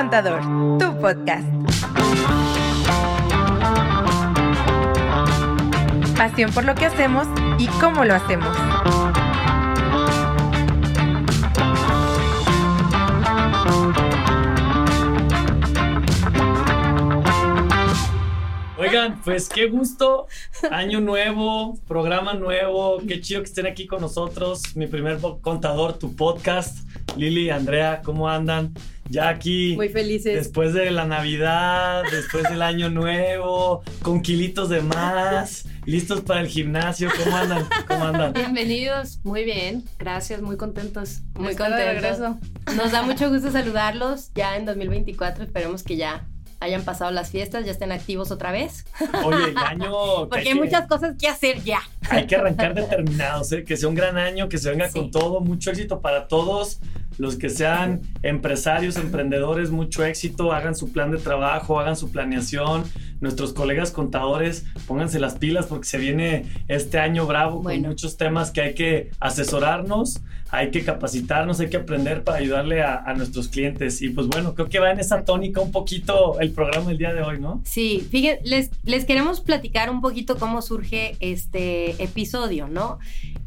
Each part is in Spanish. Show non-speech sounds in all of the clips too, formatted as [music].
Contador, tu podcast. Pasión por lo que hacemos y cómo lo hacemos. Oigan, pues qué gusto, año nuevo, programa nuevo, qué chido que estén aquí con nosotros, mi primer contador, tu podcast. Lili, Andrea, ¿cómo andan? Ya aquí. Muy felices. Después de la Navidad, después del año nuevo, con kilitos de más, listos para el gimnasio. ¿Cómo andan? ¿Cómo andan? Bienvenidos, muy bien, gracias, muy contentos. Muy contentos. Nos da mucho gusto saludarlos ya en 2024, esperemos que ya hayan pasado las fiestas, ya estén activos otra vez. Oye, el año... [laughs] Porque hay, muchas cosas que hacer ya. Hay que arrancar determinados, ¿eh? que sea un gran año, que se venga con todo, mucho éxito para todos. Los que sean empresarios, emprendedores, mucho éxito, hagan su plan de trabajo, hagan su planeación. Nuestros colegas contadores, pónganse las pilas porque se viene este año bravo con muchos temas que hay que asesorarnos hay que capacitarnos, hay que aprender para ayudarle a, nuestros clientes. Y pues bueno, creo que va en esa tónica un poquito el programa del día de hoy, ¿no? Sí, fíjense, les, les queremos platicar un poquito cómo surge este episodio, ¿no?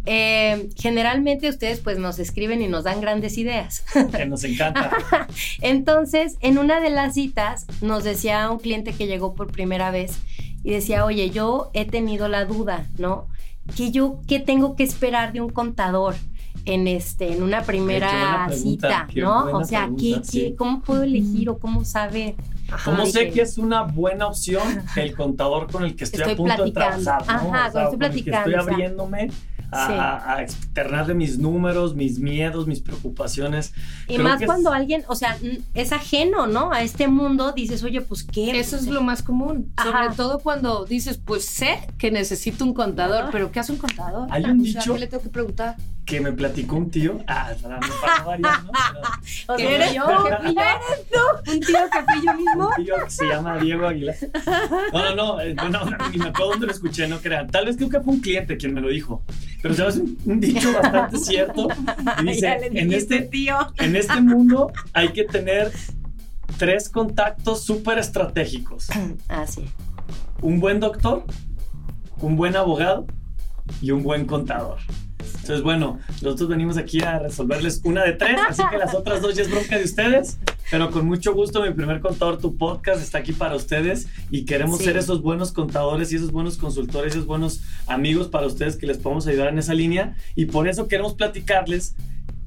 Eh, generalmente ustedes pues nos escriben y nos dan grandes ideas. [laughs] Que nos encanta. [laughs] Entonces, en una de las citas nos decía un cliente que llegó por primera vez y decía, oye, yo he tenido la duda, ¿no? Que yo, ¿qué tengo que esperar de un contador? en este en una primera cita, ¿no? O sea, ¿qué, ¿cómo puedo elegir o cómo sabe? ¿Cómo sé que es una buena opción el contador con el que estoy, a punto de trabajar? Ajá, o estoy platicando. estoy abriéndome a, externar de mis números, mis miedos, mis preocupaciones. Y más cuando alguien, o sea, es ajeno, ¿no? A este mundo, dices, oye, pues qué. Eso es lo más común. Sobre todo cuando dices, pues sé que necesito un contador, pero ¿qué hace un contador? Hay un dicho. ¿Qué le tengo que preguntar? que me platicó un tío. Ah, para, para variar, ¿no? [laughs] o sea, ¿Eres yo? [laughs] ¿Qué eres tú? ¿Un tío que fui yo mismo? Un tío que se llama Diego Aguilar. No, no, no, eh, no, ni me acuerdo dónde lo escuché, no crean. Tal vez creo que fue un cliente quien me lo dijo. Pero sabes, un, un dicho [laughs] bastante cierto. Y dice, en este, tío. en este mundo hay que tener tres contactos súper estratégicos. [clears throat] Ah, sí. Un buen doctor, un buen abogado y un buen contador. Entonces, bueno, nosotros venimos aquí a resolverles una de tres, así que las otras dos ya es bronca de ustedes, pero con mucho gusto mi primer contador, tu podcast, está aquí para ustedes y queremos ser esos buenos contadores y esos buenos consultores, esos buenos amigos para ustedes que les podemos ayudar en esa línea. Y por eso queremos platicarles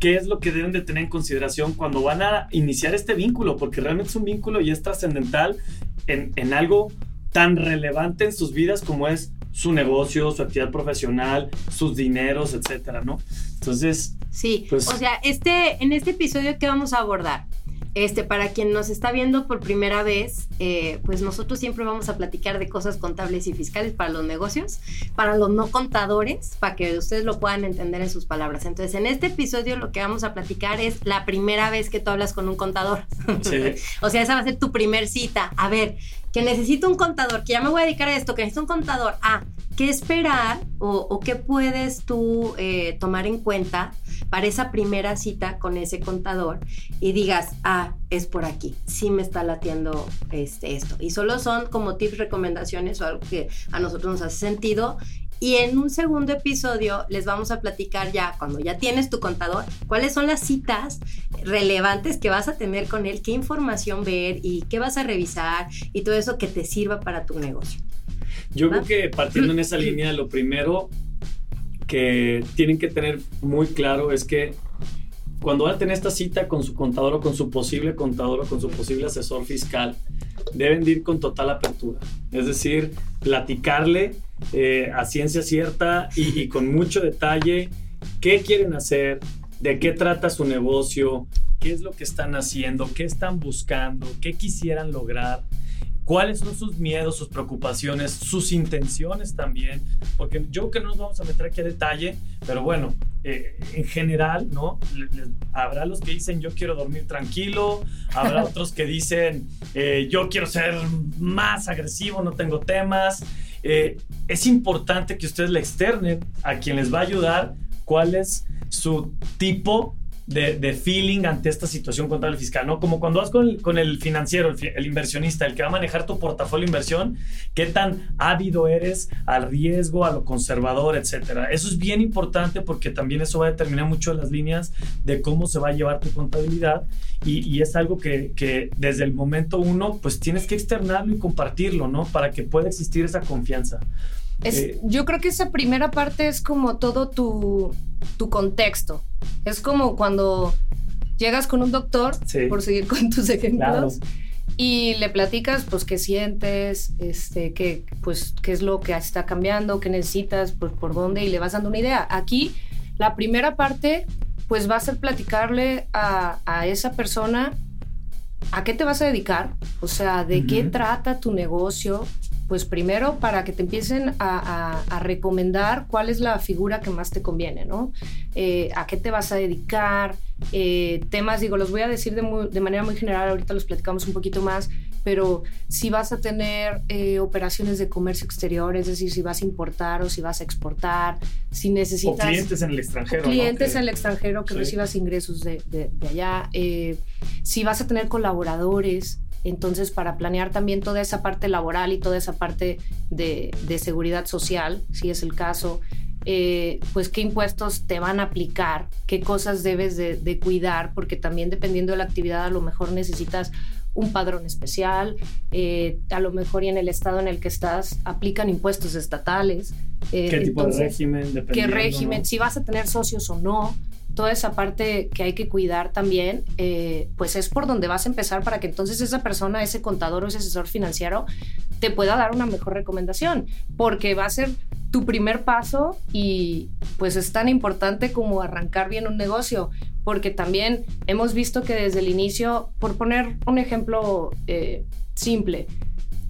qué es lo que deben de tener en consideración cuando van a iniciar este vínculo, porque realmente es un vínculo y es trascendental en, en algo tan relevante en sus vidas como es su negocio, su actividad profesional, sus dineros, etcétera, ¿no? Entonces. Sí, pues, o sea, este, en este episodio, ¿qué vamos a abordar? Este, para quien nos está viendo por primera vez, eh, pues nosotros siempre vamos a platicar de cosas contables y fiscales para los negocios, para los no contadores, para que ustedes lo puedan entender en sus palabras. Entonces, en este episodio lo que vamos a platicar es la primera vez que tú hablas con un contador. [laughs] o sea, esa va a ser tu primer cita. A ver, que necesito un contador, que ya me voy a dedicar a esto, que necesito un contador. Ah, ¿qué esperar o, qué puedes tú eh, tomar en cuenta para esa primera cita con ese contador y digas, ah, es por aquí, sí me está latiendo este, esto. Y solo son como tips, recomendaciones o algo que a nosotros nos hace sentido. Y en un segundo episodio les vamos a platicar ya, cuando ya tienes tu contador, cuáles son las citas relevantes que vas a tener con él, qué información ver y qué vas a revisar y todo eso que te sirva para tu negocio. Yo creo que partiendo en esa [clears throat] línea, lo primero que tienen que tener muy claro es que cuando van a tener esta cita con su contador o con su posible contador o con su posible asesor fiscal, deben ir con total apertura. Es decir, platicarle eh, a ciencia cierta y, y con mucho detalle qué quieren hacer, de qué trata su negocio, qué es lo que están haciendo, qué están buscando, qué quisieran lograr cuáles son sus miedos, sus preocupaciones, sus intenciones también, porque yo creo que no nos vamos a meter aquí a detalle, pero bueno, eh, en general, ¿no? habrá los que dicen yo quiero dormir tranquilo, habrá [laughs] otros que dicen eh, yo quiero ser más agresivo, no tengo temas. Eh, es importante que ustedes le externen a quien les va a ayudar cuál es su tipo de, feeling ante esta situación contable fiscal, ¿no? Como cuando vas con el, con el financiero, el, inversionista, el que va a manejar tu portafolio de inversión, qué tan ávido eres al riesgo, a lo conservador, etcétera. Eso es bien importante porque también eso va a determinar mucho las líneas de cómo se va a llevar tu contabilidad y, y es algo que, que, desde el momento uno, pues tienes que externarlo y compartirlo, ¿no? Para que pueda existir esa confianza. Eh, yo creo que esa primera parte es como todo tu, tu contexto. Es como cuando llegas con un doctor, por seguir con tus ejemplos, y le platicas, pues, qué sientes, este, qué, pues, qué es lo que está cambiando, qué necesitas, pues, por dónde, y le vas dando una idea. Aquí, la primera parte, pues, va a ser platicarle a, a esa persona a qué te vas a dedicar, o sea, de qué trata tu negocio, pues primero para que te empiecen a, recomendar cuál es la figura que más te conviene, ¿no? Eh, a qué te vas a dedicar, eh, temas, digo, los voy a decir de, manera muy general, ahorita los platicamos un poquito más, pero si vas a tener eh, operaciones de comercio exterior, es decir, si vas a importar o si vas a exportar, si necesitas... O clientes en el extranjero. Clientes en el extranjero que recibas ingresos de, de allá, si vas a tener colaboradores, entonces, para planear también toda esa parte laboral y toda esa parte de, seguridad social, si es el caso, eh, pues qué impuestos te van a aplicar, qué cosas debes de, cuidar, porque también dependiendo de la actividad a lo mejor necesitas un padrón especial, eh, a lo mejor y en el estado en el que estás aplican impuestos estatales. Eh, ¿Qué tipo de régimen? ¿Qué régimen? Si vas a tener socios o no toda esa parte que hay que cuidar también, eh, pues es por donde vas a empezar para que entonces esa persona, ese contador o ese asesor financiero te pueda dar una mejor recomendación, porque va a ser tu primer paso y pues es tan importante como arrancar bien un negocio, porque también hemos visto que desde el inicio, por poner un ejemplo eh, simple,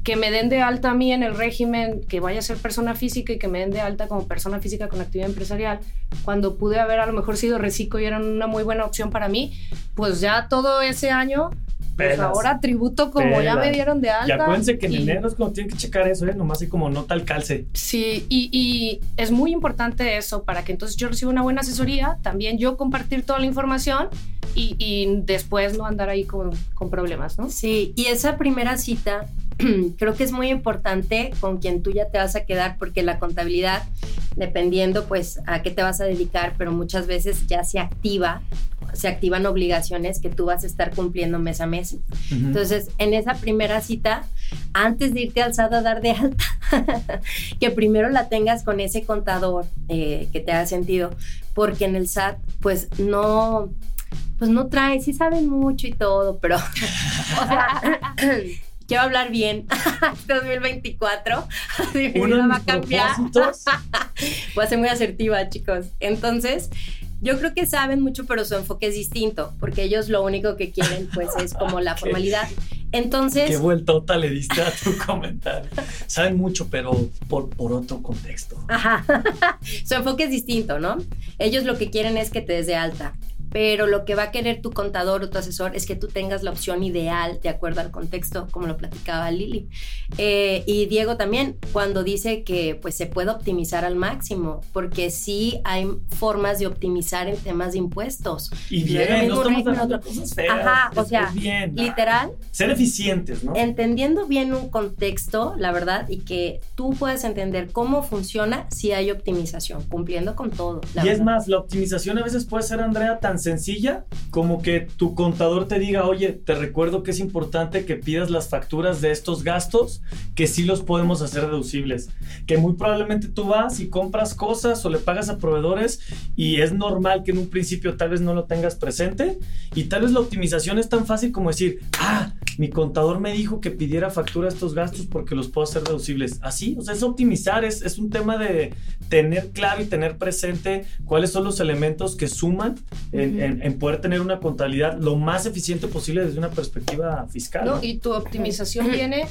que me den de alta a mí en el régimen, que vaya a ser persona física y que me den de alta como persona física con actividad empresarial, cuando pude haber a lo mejor sido reciclo y era una muy buena opción para mí, pues ya todo ese año pues ahora tributo como ya me dieron de alta. Y acuérdense que en enero es cuando tienen que checar eso, ¿eh? Nomás así como nota al calce. Sí, y, y, es muy importante eso para que entonces yo reciba una buena asesoría, también yo compartir toda la información y, y después no andar ahí con, con problemas, ¿no? Sí, y esa primera cita [clears throat] creo que es muy importante con quien tú ya te vas a quedar porque la contabilidad, dependiendo pues a qué te vas a dedicar, pero muchas veces ya se activa, se activan obligaciones que tú vas a estar cumpliendo mes a mes. Entonces, en esa primera cita, antes de irte al SAT a dar de alta, [laughs] que primero la tengas con ese contador eh, que te haga sentido, porque en el SAT pues no pues no trae, sí saben mucho y todo, pero [laughs] o sea, [clears throat] quiero hablar bien [laughs] 2024. [laughs] mi vida va a cambiar. [laughs] Voy a ser muy asertiva, chicos. Entonces, yo creo que saben mucho, pero su enfoque es distinto, porque ellos lo único que quieren, pues, es como la formalidad. Entonces. Qué vueltota le diste a tu comentario. Saben mucho, pero por, por otro contexto. Ajá. su enfoque es distinto, ¿no? Ellos lo que quieren es que te des de alta pero lo que va a querer tu contador o tu asesor es que tú tengas la opción ideal de acuerdo al contexto, como lo platicaba Lili. Eh, y Diego también, cuando dice que pues se puede optimizar al máximo, porque sí hay formas de optimizar en temas de impuestos. Y bien, no estamos hablando cosas feas. Ajá, o sea, literal. Ser eficientes, ¿no? Entendiendo bien un contexto, la verdad, y que tú puedas entender cómo funciona si hay optimización, cumpliendo con todo. y es más, la optimización a veces puede ser, Andrea, tan sencilla como que tu contador te diga, oye, te recuerdo que es importante que pidas las facturas de estos gastos, que sí los podemos hacer deducibles. Que muy probablemente tú vas y compras cosas o le pagas a proveedores y es normal que en un principio tal vez no lo tengas presente y tal vez la optimización es tan fácil como decir, ah, mi contador me dijo que pidiera factura estos gastos porque los puedo hacer deducibles. Así, o sea, es optimizar, es, es un tema de tener claro y tener presente cuáles son los elementos que suman en, poder tener una contabilidad lo más eficiente posible desde una perspectiva fiscal. Y tu optimización viene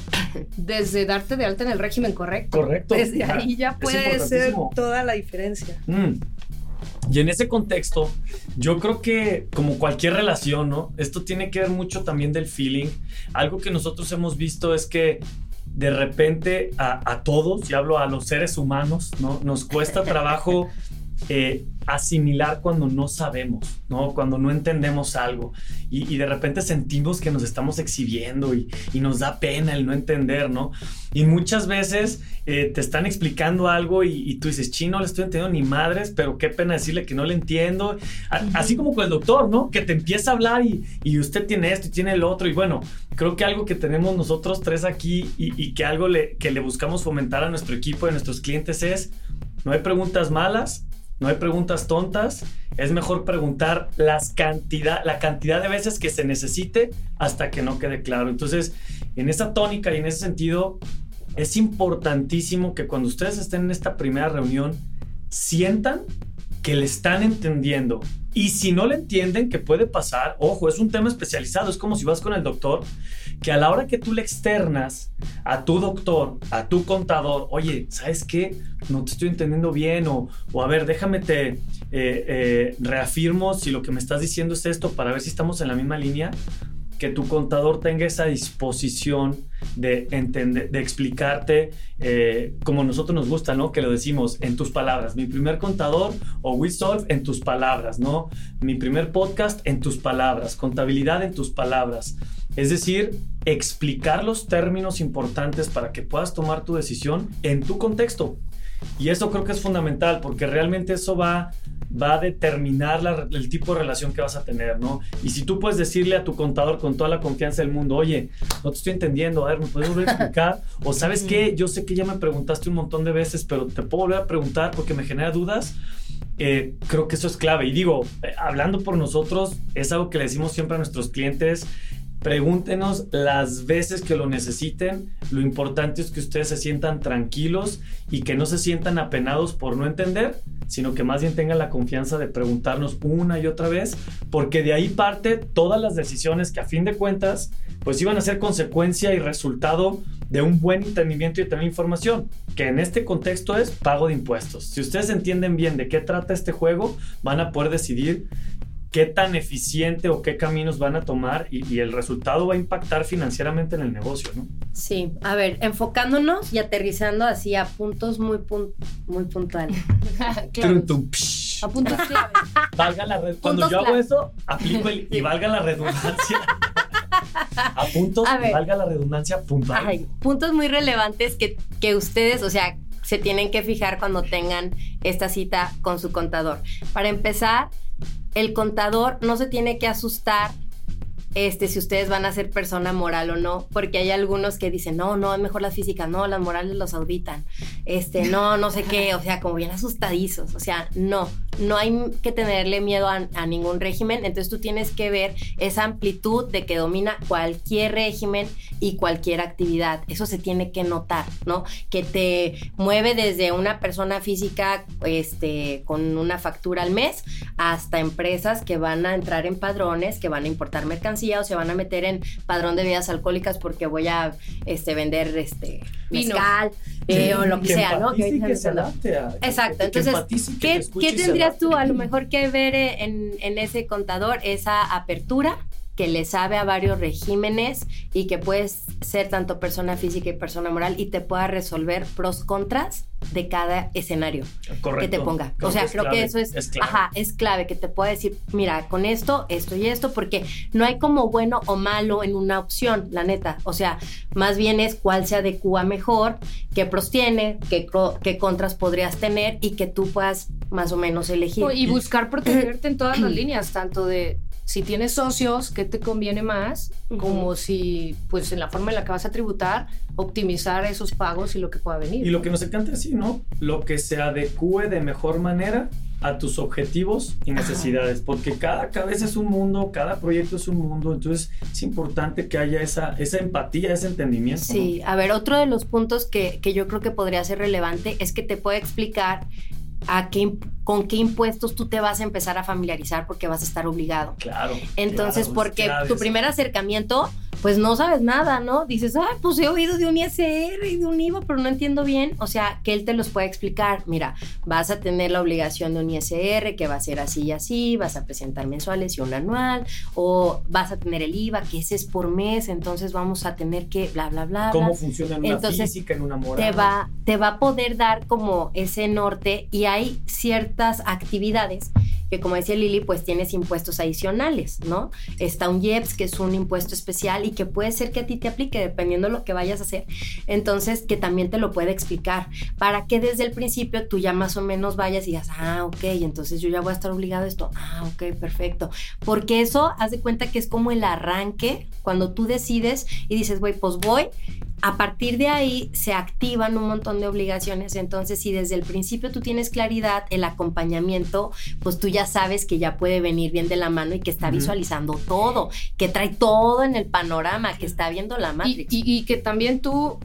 desde darte de alta en el régimen correcto. Correcto. Desde ahí ya puede ser toda la diferencia. Mm. Y en ese contexto, yo creo que como cualquier relación, ¿no? Esto tiene que ver mucho también del feeling. Algo que nosotros hemos visto es que de repente a, todos, y hablo a los seres humanos, ¿no? Nos cuesta trabajo [laughs] eh, asimilar cuando no sabemos, ¿no? Cuando no entendemos algo y, de repente sentimos que nos estamos exhibiendo y, nos da pena el no entender, ¿no? Y muchas veces eh, te están explicando algo y, tú dices, chino, le estoy entendiendo ni madres, pero qué pena decirle que no le entiendo. así como con el doctor, ¿no? Que te empieza a hablar y, usted tiene esto y tiene el otro. Y bueno, creo que algo que tenemos nosotros tres aquí y, que algo le, que le buscamos fomentar a nuestro equipo y a nuestros clientes es, no hay preguntas malas, no hay preguntas tontas. Es mejor preguntar las cantidad, la cantidad de veces que se necesite hasta que no quede claro. Entonces, en esa tónica y en ese sentido, es importantísimo que cuando ustedes estén en esta primera reunión, sientan que le están entendiendo. Y si no le entienden, que puede pasar, ojo, es un tema especializado, es como si vas con el doctor, que a la hora que tú le externas a tu doctor, a tu contador, oye, ¿sabes qué? No te estoy entendiendo bien o, o a ver, déjame te eh, eh, reafirmo si lo que me estás diciendo es esto para ver si estamos en la misma línea que tu contador tenga esa disposición de entender, de explicarte eh, como nosotros nos gusta, ¿no? Que lo decimos en tus palabras. Mi primer contador o WeSolve en tus palabras, ¿no? Mi primer podcast en tus palabras, contabilidad en tus palabras. Es decir, explicar los términos importantes para que puedas tomar tu decisión en tu contexto. Y eso creo que es fundamental porque realmente eso va va a determinar el tipo de relación que vas a tener, ¿no? Y si tú puedes decirle a tu contador con toda la confianza del mundo, oye, no te estoy entendiendo, a ver, ¿me puedes volver a explicar? O sabes qué, yo sé que ya me preguntaste un montón de veces, pero te puedo volver a preguntar porque me genera dudas. Eh, creo que eso es clave. Y digo, eh, hablando por nosotros, es algo que le decimos siempre a nuestros clientes, Pregúntenos las veces que lo necesiten. Lo importante es que ustedes se sientan tranquilos y que no se sientan apenados por no entender, sino que más bien tengan la confianza de preguntarnos una y otra vez, porque de ahí parte todas las decisiones que a fin de cuentas, pues iban a ser consecuencia y resultado de un buen entendimiento y de tener información, que en este contexto es pago de impuestos. Si ustedes entienden bien de qué trata este juego, van a poder decidir qué tan eficiente o qué caminos van a tomar y, el resultado va a impactar financieramente en el negocio, ¿no? Sí, a ver, enfocándonos y aterrizando así a puntos muy, muy puntuales. [laughs] A puntos clave. Valga la Cuando yo hago eso, aplico el y valga la redundancia. a puntos, y valga la redundancia puntual. puntos muy relevantes que, que ustedes, o sea, se tienen que fijar cuando tengan esta cita con su contador. Para empezar, el contador no se tiene que asustar este, si ustedes van a ser persona moral o no, porque hay algunos que dicen, no, no, es mejor las físicas, no, las morales los auditan, este, no, no sé qué, o sea, como bien asustadizos, o sea, no, no hay que tenerle miedo a, ningún régimen, entonces tú tienes que ver esa amplitud de que domina cualquier régimen y cualquier actividad, eso se tiene que notar, ¿no? Que te mueve desde una persona física, este, con una factura al mes, hasta empresas que van a entrar en padrones, que van a importar mercancías, o se van a meter en padrón de bebidas alcohólicas porque voy a este, vender este mezcal eh, o lo que, sea, ¿no? Exacto. Entonces, ¿qué, ¿qué tendrías tú a lo mejor que ver en, en ese contador? Esa apertura que le sabe a varios regímenes y que puedes ser tanto persona física y persona moral y te pueda resolver pros contras de cada escenario que te ponga. o sea, creo que eso es, clave. ajá, es clave que te pueda decir, mira, con esto, esto y esto, porque no hay como bueno o malo en una opción, la neta. O sea, más bien es cuál se adecua mejor, qué pros tiene, qué, qué contras podrías tener y que tú puedas más o menos elegir. Y buscar protegerte en todas las líneas, tanto de si tienes socios, ¿qué te conviene más? Como si, pues en la forma en la que vas a tributar, optimizar esos pagos y lo que pueda venir. Y lo que nos encanta así, ¿no? Lo que se adecue de mejor manera a tus objetivos y necesidades, porque cada cabeza es un mundo, cada proyecto es un mundo, entonces es importante que haya esa, esa empatía, ese entendimiento. Sí, a ver, otro de los puntos que, que yo creo que podría ser relevante es que te puede explicar a qué, con qué impuestos tú te vas a empezar a familiarizar porque vas a estar obligado. Claro. Entonces, porque tu primer acercamiento pues no sabes nada, ¿no? Dices, ay, pues he oído de un ISR y de un IVA, pero no entiendo bien. O sea, que él te los puede explicar. Mira, vas a tener la obligación de un ISR que va a ser así y así, vas a presentar mensuales y un anual, o vas a tener el IVA, que ese es por mes, entonces vamos a tener que bla, bla, bla. ¿Cómo funciona en una física, en una moral? Te va, te va a poder dar como ese norte y hay ciertas actividades que como decía Lili, pues tienes impuestos adicionales, ¿no? Está un IEPS, que es un impuesto especial y que puede ser que a ti te aplique dependiendo de lo que vayas a hacer. Entonces, que también te lo puede explicar para que desde el principio tú ya más o menos vayas y digas, ah, ok, entonces yo ya voy a estar obligado a esto. Ah, ok, perfecto. Porque eso, haz de cuenta que es como el arranque cuando tú decides y dices, güey, pues voy a partir de ahí se activan un montón de obligaciones. Entonces, si desde el principio tú tienes claridad, el acompañamiento, pues tú ya sabes que ya puede venir bien de la mano y que está visualizando todo, que trae todo en el panorama, que está viendo la Matrix. y que también tú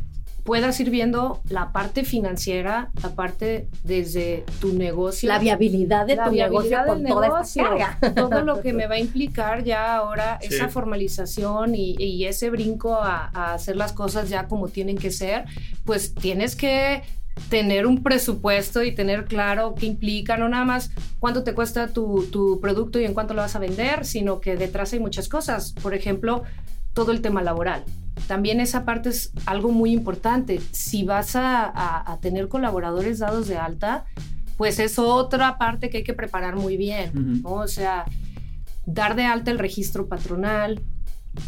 puedas ir viendo la parte financiera, la parte desde tu negocio. La viabilidad de tu negocio con toda esta [laughs] Todo lo que me va a implicar ya ahora esa formalización y, ese brinco a, hacer las cosas ya como tienen que ser, pues tienes que tener un presupuesto y tener claro qué implica, no nada más cuánto te cuesta tu, tu producto y en cuánto lo vas a vender, sino que detrás hay muchas cosas. Por ejemplo, todo el tema laboral también esa parte es algo muy importante. Si vas a, tener colaboradores dados de alta, pues es otra parte que hay que preparar muy bien, O sea, dar de alta el registro patronal,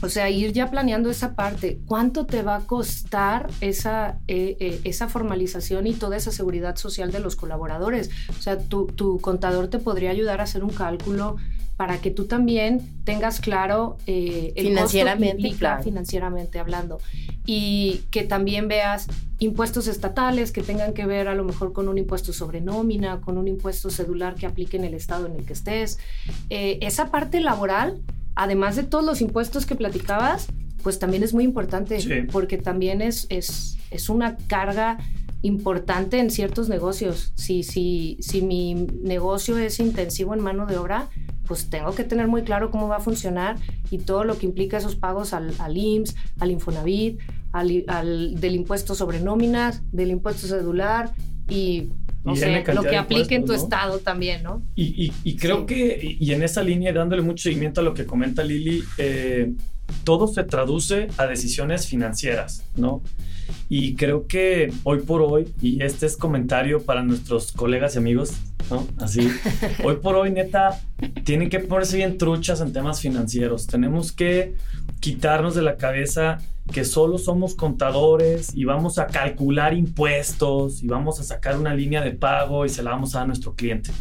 o sea, ir ya planeando esa parte. ¿Cuánto te va a costar esa, eh, eh, esa formalización y toda esa seguridad social de los colaboradores? O sea, tu, tu contador te podría ayudar a hacer un cálculo para que tú también tengas claro eh, el financieramente, financieramente hablando y que también veas impuestos estatales que tengan que ver a lo mejor con un impuesto sobre nómina, con un impuesto cedular que aplique en el estado en el que estés. Eh, esa parte laboral, además de todos los impuestos que platicabas, pues también es muy importante porque también es, es, es una carga importante en ciertos negocios. Si, si, si mi negocio es intensivo en mano de obra, pues tengo que tener muy claro cómo va a funcionar y todo lo que implica esos pagos al, al IMSS, al Infonavit, del impuesto sobre nóminas, del impuesto cedular y no sé, lo que aplique en tu estado también, ¿no? Y, y, creo que, y en esa línea, dándole mucho seguimiento a lo que comenta Lili, eh, todo se traduce a decisiones financieras, ¿no? Y creo que hoy por hoy, y este es comentario para nuestros colegas y amigos, ¿no? Así, [laughs] hoy por hoy, neta, tienen que ponerse bien truchas en temas financieros. Tenemos que quitarnos de la cabeza que solo somos contadores y vamos a calcular impuestos y vamos a sacar una línea de pago y se la vamos a dar a nuestro cliente.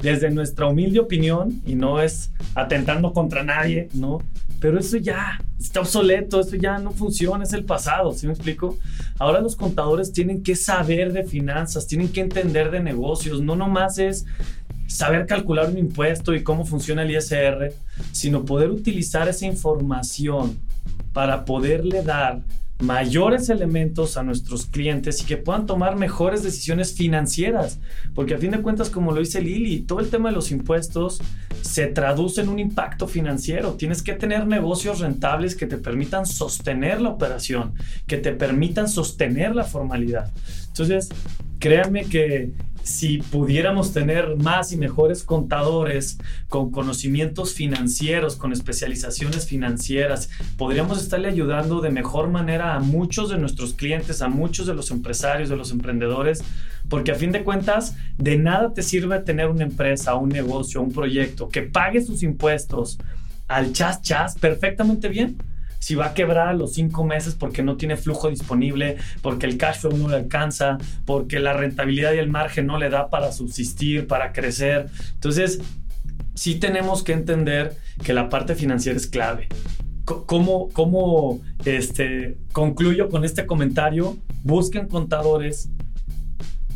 Desde nuestra humilde opinión, y no es atentando contra nadie, ¿no? Pero eso ya está obsoleto, eso ya no funciona, es el pasado, ¿sí me explico? Ahora los contadores tienen que saber de finanzas, tienen que entender de negocios, no nomás es saber calcular un impuesto y cómo funciona el ISR, sino poder utilizar esa información para poderle dar mayores elementos a nuestros clientes y que puedan tomar mejores decisiones financieras. Porque a fin de cuentas, como lo dice Lili, todo el tema de los impuestos se traduce en un impacto financiero. Tienes que tener negocios rentables que te permitan sostener la operación, que te permitan sostener la formalidad. Entonces, créanme que si pudiéramos tener más y mejores contadores con conocimientos financieros, con especializaciones financieras, podríamos estarle ayudando de mejor manera a muchos de nuestros clientes, a muchos de los empresarios, de los emprendedores, porque a fin de cuentas, de nada te sirve tener una empresa, un negocio, un proyecto que pague sus impuestos al chas chas perfectamente bien si va a quebrar a los cinco meses porque no tiene flujo disponible, porque el cash flow no le alcanza, porque la rentabilidad y el margen no le da para subsistir, para crecer. Entonces, sí tenemos que entender que la parte financiera es clave. ¿Cómo, cómo este, concluyo con este comentario? Busquen contadores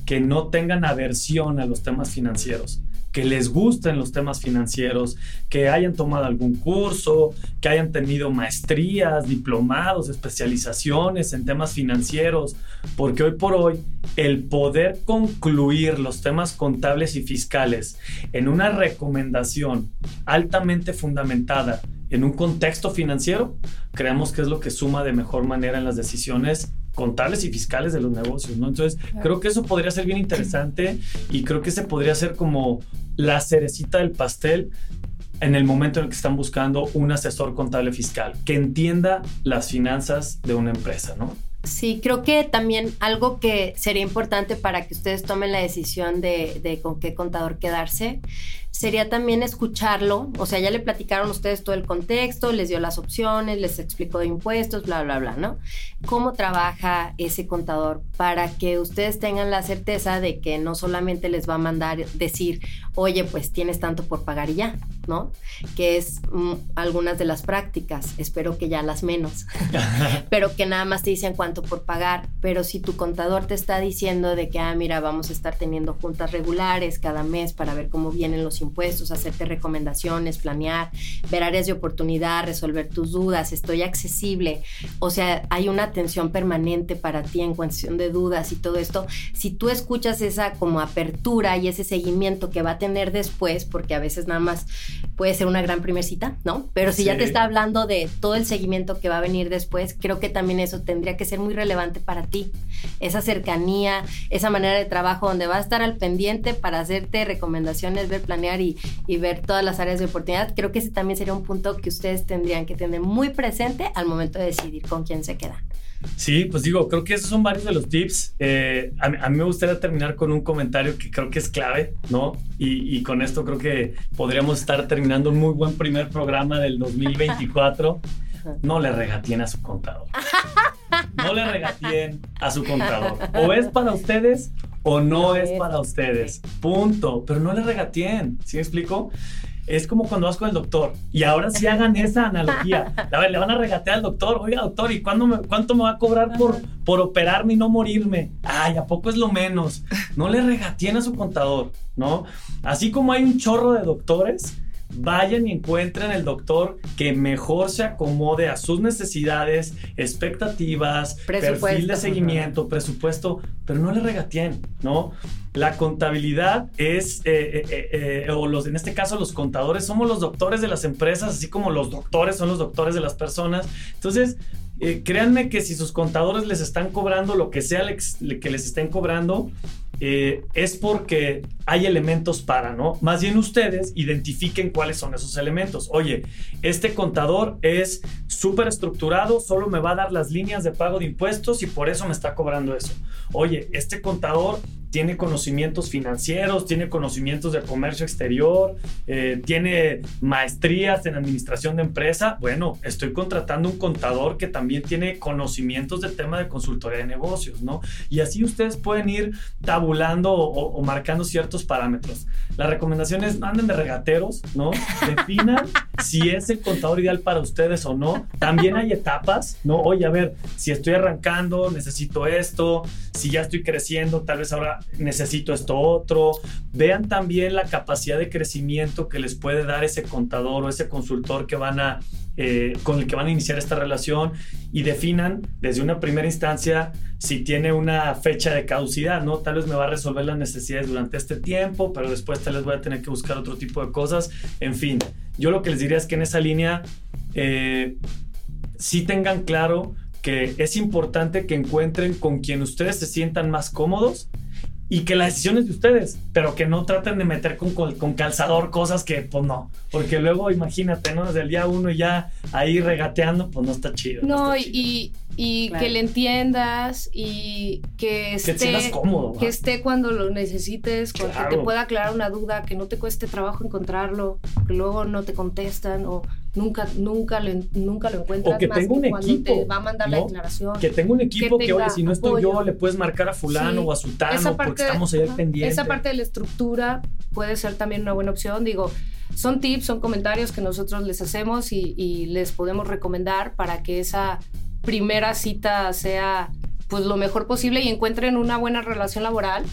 que no tengan aversión a los temas financieros que les gusten los temas financieros, que hayan tomado algún curso, que hayan tenido maestrías, diplomados, especializaciones en temas financieros, porque hoy por hoy el poder concluir los temas contables y fiscales en una recomendación altamente fundamentada en un contexto financiero, creemos que es lo que suma de mejor manera en las decisiones contables y fiscales de los negocios, ¿no? Entonces, creo que eso podría ser bien interesante y creo que ese podría ser como la cerecita del pastel en el momento en el que están buscando un asesor contable fiscal que entienda las finanzas de una empresa, ¿no? Sí, creo que también algo que sería importante para que ustedes tomen la decisión de, de, con qué contador quedarse sería también escucharlo, o sea, ya le platicaron ustedes todo el contexto, les dio las opciones, les explicó de impuestos, bla, bla, bla, ¿no? ¿Cómo trabaja ese contador para que ustedes tengan la certeza de que no solamente les va a mandar decir, oye, pues tienes tanto por pagar y ya, ¿no? Que es mm, algunas de las prácticas, espero que ya las menos, [laughs] pero que nada más te dicen cuánto por pagar, pero si tu contador te está diciendo de que, ah, mira, vamos a estar teniendo juntas regulares cada mes para ver cómo vienen los impuestos, hacerte recomendaciones, planear, ver áreas de oportunidad, resolver tus dudas, estoy accesible, o sea, hay una atención permanente para ti en cuestión de dudas y todo esto, si tú escuchas esa como apertura y ese seguimiento que va a tener después, porque a veces nada más puede ser una gran primer cita, ¿no? Pero si ya te está hablando de todo el seguimiento que va a venir después, creo que también eso tendría que ser muy relevante para ti. Esa cercanía, esa manera de trabajo donde va a estar al pendiente para hacerte recomendaciones, ver, planear y, y ver todas las áreas de oportunidad, creo que ese también sería un punto que ustedes tendrían que tener muy presente al momento de decidir con quién se quedan. Sí, pues digo, creo que esos son varios de los tips. Eh, a, mí me gustaría terminar con un comentario que creo que es clave, ¿no? Y, y, con esto creo que podríamos estar terminando un muy buen primer programa del 2024. No le regatien a su contador. No le regatien a su contador. O es para ustedes o no es para ustedes. Punto. Pero no le regatien. ¿Sí me explico? Es como cuando vas con el doctor. Y ahora sí hagan esa analogía. A ver, le van a regatear al doctor. Oiga, doctor, ¿y cuándo me, cuánto me va a cobrar por, por operarme y no morirme? Ay, ¿a poco es lo menos? No le regateen a su contador, ¿no? Así como hay un chorro de doctores, vayan y encuentren el doctor que mejor se acomode a sus necesidades, expectativas, perfil de seguimiento, presupuesto, pero no le regateen, ¿no? La contabilidad es, eh, eh, eh, o los, en este caso los contadores, somos los doctores de las empresas, así como los doctores son los doctores de las personas. Entonces, créanme que si sus contadores les están cobrando lo que sea que les estén cobrando, es porque hay elementos para, ¿no? Más bien ustedes identifiquen cuáles son esos elementos. Oye, este contador es súper estructurado, solo me va a dar las líneas de pago de impuestos y por eso me está cobrando eso. Oye, este contador tiene conocimientos financieros, tiene conocimientos de comercio exterior, eh, tiene maestrías en administración de empresa. Bueno, estoy contratando un contador que también tiene conocimientos del tema de consultoría de negocios, ¿no? Y así ustedes pueden ir tabulando o, marcando ciertos parámetros. La recomendación es no anden de regateros, ¿no? [laughs] Definan si es el contador ideal para ustedes o no. También hay etapas, ¿no? Oye, a ver, si estoy arrancando, necesito esto, si ya estoy creciendo, tal vez ahora necesito esto otro. Vean también la capacidad de crecimiento que les puede dar ese contador o ese consultor que van a, eh, con el que van a iniciar esta relación y definan desde una primera instancia si tiene una fecha de caducidad, ¿no? Tal vez me va a resolver las necesidades durante este tiempo, pero después tal vez voy a tener que buscar otro tipo de cosas. En fin, yo lo que les diría es que en esa línea eh, sí tengan claro que es importante que encuentren con quien ustedes se sientan más cómodos y que la decisión es de ustedes, pero que no traten de meter con, con, calzador cosas que, pues no, porque luego imagínate, ¿no? Desde el día uno ya ahí regateando, pues no está chido. No, y, y que le entiendas y que esté, cómodo, que esté cuando lo necesites, que te pueda aclarar una duda, que no te cueste trabajo encontrarlo, que luego no te contestan o nunca, nunca, lo, nunca lo encuentras. O que tenga un equipo. Te va a mandar la declaración. Que tenga un equipo que, oye, si no estoy yo, le puedes marcar a fulano o a sutano porque estamos ahí pendientes. Esa parte de la estructura puede ser también una buena opción. Digo, son tips, son comentarios que nosotros les hacemos y, y les podemos recomendar para que esa primera cita sea pues lo mejor posible y encuentren una buena relación laboral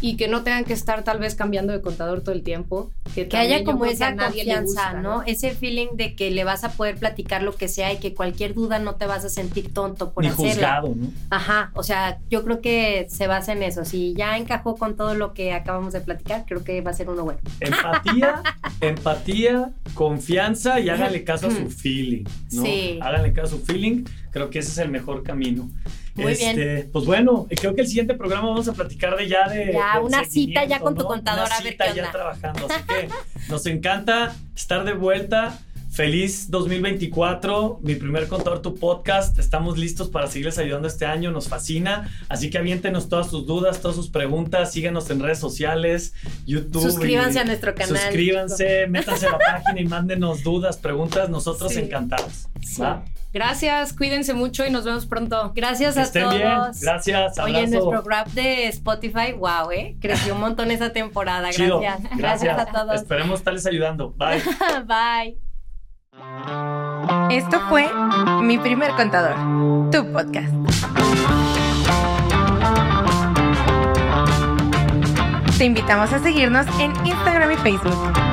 y que no tengan que estar tal vez cambiando de contador todo el tiempo. Que, haya como esa confianza, ¿no? Ese feeling de que le vas a poder platicar lo que sea y que cualquier duda no te vas a sentir tonto por Ni hacerla. Juzgado, ¿no? Ajá, o sea, yo creo que se basa en eso. Si ya encajó con todo lo que acabamos de platicar, creo que va a ser uno bueno. Empatía, [laughs] empatía, confianza y háganle caso a su feeling, ¿no? Sí. Háganle caso a su feeling, creo que ese es el mejor camino. Muy este, bien. Pues bueno, creo que el siguiente programa vamos a platicar de ya de. Ya, una cita ya con tu ¿no? contador, Una a ver cita qué ya trabajando. Así que nos encanta estar de vuelta. Feliz 2024, mi primer contador, tu podcast. Estamos listos para seguirles ayudando este año, nos fascina. Así que aviéntenos todas sus dudas, todas sus preguntas. Síguenos en redes sociales, YouTube. Suscríbanse y a nuestro canal. Suscríbanse, métanse a la página y mándenos dudas, preguntas. Nosotros Sí. encantados. ¿va? Gracias, cuídense mucho y nos vemos pronto. Gracias Que a estén todos. bien. Gracias. Oye, abrazo. nuestro grab de Spotify, wow, ¿eh? Creció un montón esa temporada. Chido. Gracias. Gracias [laughs] a todos. Esperemos estarles ayudando. Bye. [laughs] Bye. Esto fue Mi Primer Contador, tu podcast. Te invitamos a seguirnos en Instagram y Facebook.